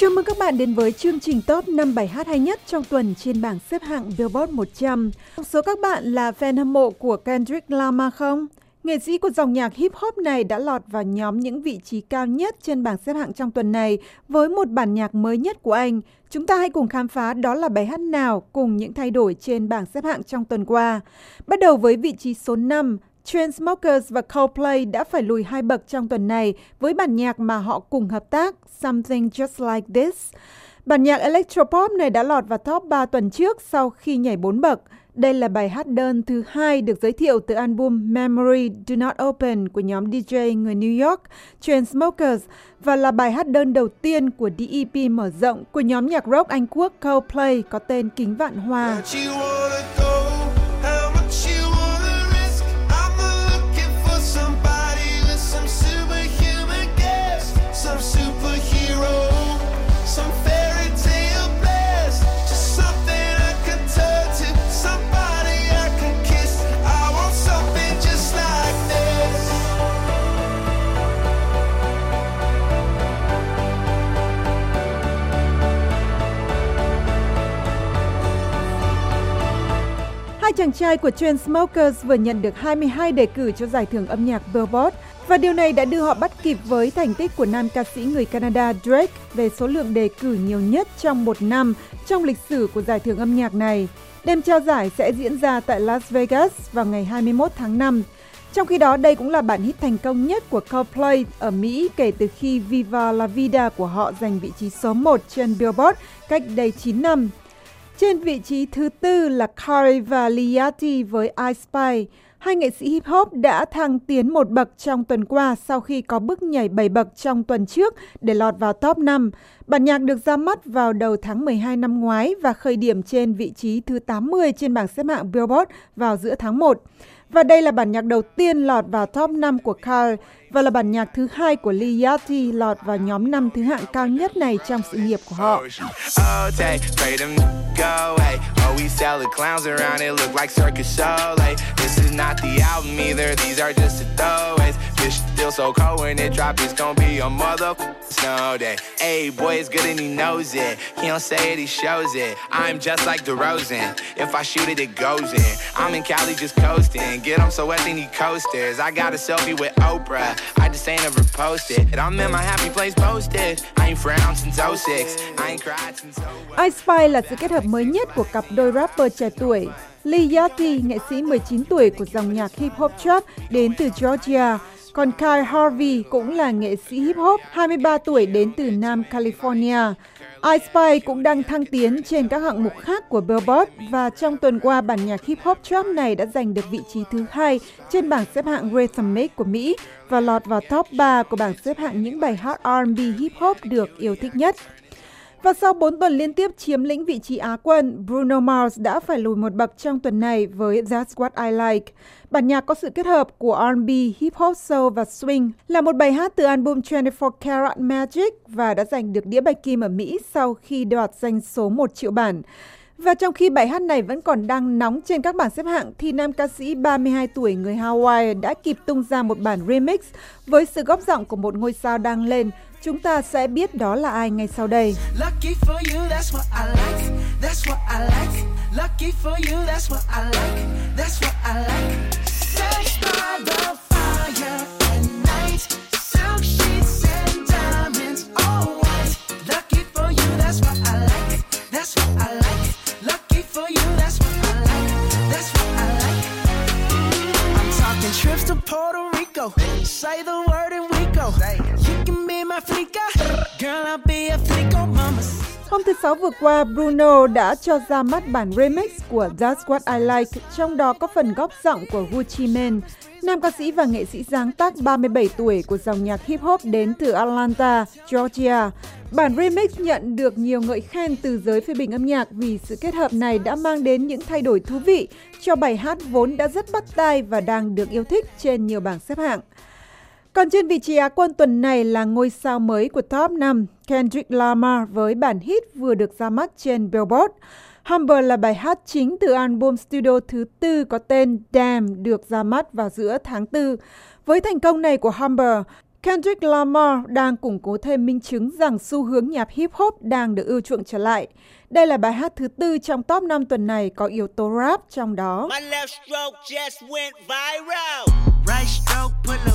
Chào mừng các bạn đến với chương trình top 5 bài hát hay nhất trong tuần trên bảng xếp hạng Billboard 100. Một số các bạn là fan hâm mộ của Kendrick Lamar không? Nghệ sĩ của dòng nhạc hip hop này đã lọt vào nhóm những vị trí cao nhất trên bảng xếp hạng trong tuần này với một bản nhạc mới nhất của anh. Chúng ta hãy cùng khám phá đó là bài hát nào cùng những thay đổi trên bảng xếp hạng trong tuần qua. Bắt đầu với vị trí số 5, Chainsmokers và Coldplay đã phải lùi hai bậc trong tuần này với bản nhạc mà họ cùng hợp tác, Something Just Like This. Bản nhạc electropop này đã lọt vào top 3 tuần trước sau khi nhảy 4 bậc. Đây là bài hát đơn thứ hai được giới thiệu từ album Memory Do Not Open của nhóm DJ người New York Chainsmokers và là bài hát đơn đầu tiên của DEP mở rộng của nhóm nhạc rock Anh Quốc Coldplay có tên Kính Vạn Hoa. Trai của Chainsmokers vừa nhận được 22 đề cử cho giải thưởng âm nhạc Billboard và điều này đã đưa họ bắt kịp với thành tích của nam ca sĩ người Canada Drake về số lượng đề cử nhiều nhất trong một năm trong lịch sử của giải thưởng âm nhạc này. Đêm trao giải sẽ diễn ra tại Las Vegas vào ngày 21 tháng 5. Trong khi đó, đây cũng là bản hit thành công nhất của Coldplay ở Mỹ kể từ khi Viva La Vida của họ giành vị trí số 1 trên Billboard cách đây 9 năm. Trên vị trí thứ tư là Kari và Liati với I Spy. Hai nghệ sĩ hip hop đã thăng tiến một bậc trong tuần qua sau khi có bước nhảy 7 bậc trong tuần trước để lọt vào top 5. Bản nhạc được ra mắt vào đầu tháng 12 năm ngoái và khởi điểm trên vị trí thứ 80 trên bảng xếp hạng Billboard vào giữa tháng 1. Và đây là bản nhạc đầu tiên lọt vào top 5 của Carl và là bản nhạc thứ hai của Lee Yachty lọt vào nhóm năm thứ hạng cao nhất này trong sự nghiệp của họ. go, hey. Oh, we sell the clowns around, it look like circus show, like. This is not the album either, these are just a throw. Feel so cold when it drop, it's gonna be a mother snow day. Hey, boy, it's good and he knows it. He don't say it, he shows it. I'm just like DeRozan. If I shoot it, it goes in. I'm in Cali just coasting. Get him so wet, then he coasters. I got a selfie with Oprah. I just ain't ever posted. I'm in my happy place posted. I ain't frowned since 06. I ain't cried since 01. I Spy là sự kết hợp mới nhất của cặp đôi rapper trẻ tuổi. Lee Yachty, nghệ sĩ 19 tuổi của dòng nhạc hip hop trap đến từ Georgia, còn Kyle Harvey cũng là nghệ sĩ hip hop 23 tuổi đến từ Nam California. I Spy cũng đang thăng tiến trên các hạng mục khác của Billboard và trong tuần qua, bản nhạc hip hop trap này đã giành được vị trí thứ hai trên bảng xếp hạng Rhythmic của Mỹ và lọt vào top 3 của bảng xếp hạng những bài hot R&B hip hop được yêu thích nhất. Và sau 4 tuần liên tiếp chiếm lĩnh vị trí Á quân, Bruno Mars đã phải lùi một bậc trong tuần này với That's What I Like. Bản nhạc có sự kết hợp của R&B, hip hop, soul và swing, là một bài hát từ album 24 Karat Magic và đã giành được đĩa bạch kim ở Mỹ sau khi đoạt danh số 1 triệu bản. Và trong khi bài hát này vẫn còn đang nóng trên các bảng xếp hạng, thì nam ca sĩ 32 tuổi người Hawaii đã kịp tung ra một bản remix với sự góp giọng của một ngôi sao đang lên. Chúng ta sẽ biết đó là ai ngay sau đây. Puerto Say the word and we go. You can be my flica. Girl, I'll be a flico mama. Hôm thứ Sáu vừa qua, Bruno đã cho ra mắt bản remix của That's What I Like, trong đó có phần góp giọng của Gucci Mane. Nam ca sĩ và nghệ sĩ sáng tác 37 tuổi của dòng nhạc hip hop đến từ Atlanta, Georgia. Bản remix nhận được nhiều ngợi khen từ giới phê bình âm nhạc vì sự kết hợp này đã mang đến những thay đổi thú vị cho bài hát vốn đã rất bắt tai và đang được yêu thích trên nhiều bảng xếp hạng. Còn trên vị trí Á quân tuần này là ngôi sao mới của top 5, Kendrick Lamar với bản hit vừa được ra mắt trên Billboard. Humber là bài hát chính từ album studio thứ tư có tên Damn được ra mắt vào giữa tháng 4. Với thành công này của Humber, Kendrick Lamar đang củng cố thêm minh chứng rằng xu hướng nhạc hip hop đang được ưa chuộng trở lại. Đây là bài hát thứ tư trong top 5 tuần này có yếu tố rap trong đó. My left stroke just went viral. Right stroke put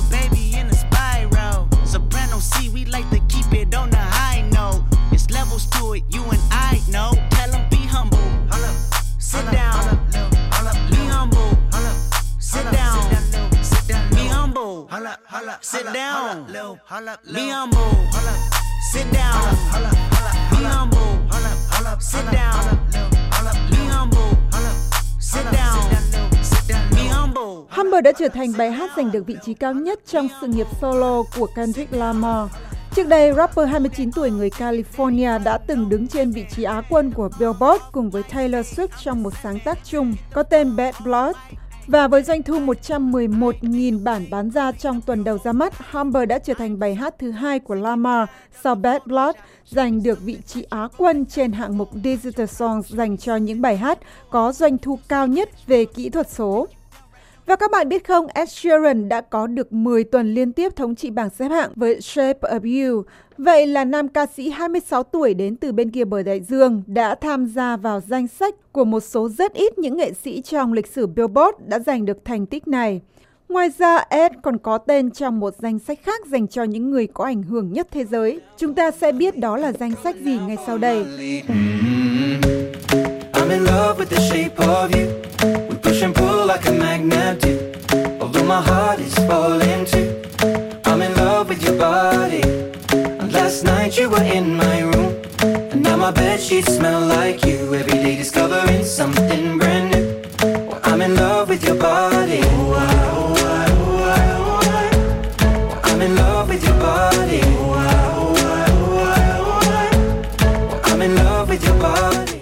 Sit down. Be humble. Sit down. Be humble. Sit down. Be humble. Sit down. Humble đã trở thành bài hát giành được vị trí cao nhất trong sự nghiệp solo của Kendrick Lamar. Trước đây, rapper 29 tuổi người California đã từng đứng trên vị trí Á quân của Billboard cùng với Taylor Swift trong một sáng tác chung có tên Bad Blood. Và với doanh thu 111.000 bản bán ra trong tuần đầu ra mắt, Humber đã trở thành bài hát thứ hai của Lamar sau Bad Blood, giành được vị trí Á quân trên hạng mục Digital Songs dành cho những bài hát có doanh thu cao nhất về kỹ thuật số. Và các bạn biết không, Ed Sheeran đã có được 10 tuần liên tiếp thống trị bảng xếp hạng với Shape of You. Vậy là nam ca sĩ 26 tuổi đến từ bên kia bờ đại dương đã tham gia vào danh sách của một số rất ít những nghệ sĩ trong lịch sử Billboard đã giành được thành tích này. Ngoài ra, Ed còn có tên trong một danh sách khác dành cho những người có ảnh hưởng nhất thế giới. Chúng ta sẽ biết đó là danh sách gì ngay sau đây. Mm-hmm. I'm in love with the shape of you. My heart is falling too. I'm in love with your body. And last night you were in my room. And now my bed sheets smell like you. Every day discovering something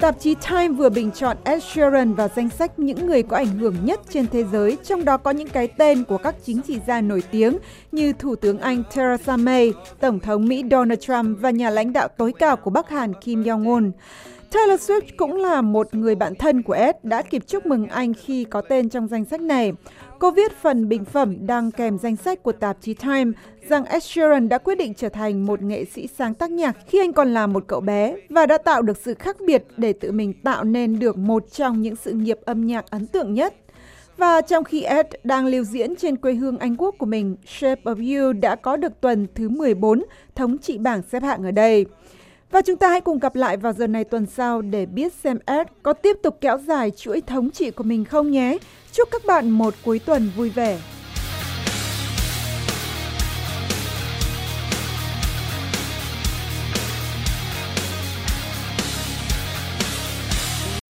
Tạp chí Time vừa bình chọn Ed Sheeran vào danh sách những người có ảnh hưởng nhất trên thế giới, trong đó có những cái tên của các chính trị gia nổi tiếng như Thủ tướng Anh Theresa May, Tổng thống Mỹ Donald Trump và nhà lãnh đạo tối cao của Bắc Hàn Kim Jong-un. Taylor Swift cũng là một người bạn thân của Ed đã kịp chúc mừng anh khi có tên trong danh sách này. Cô viết phần bình phẩm đăng kèm danh sách của tạp chí Time rằng Ed Sheeran đã quyết định trở thành một nghệ sĩ sáng tác nhạc khi anh còn là một cậu bé và đã tạo được sự khác biệt để tự mình tạo nên được một trong những sự nghiệp âm nhạc ấn tượng nhất. Và trong khi Ed đang lưu diễn trên quê hương Anh Quốc của mình, Shape of You đã có được tuần thứ 14 thống trị bảng xếp hạng ở đây. Và chúng ta hãy cùng gặp lại vào giờ này tuần sau để biết xem Ed có tiếp tục kéo dài chuỗi thống trị của mình không nhé. Chúc các bạn một cuối tuần vui vẻ.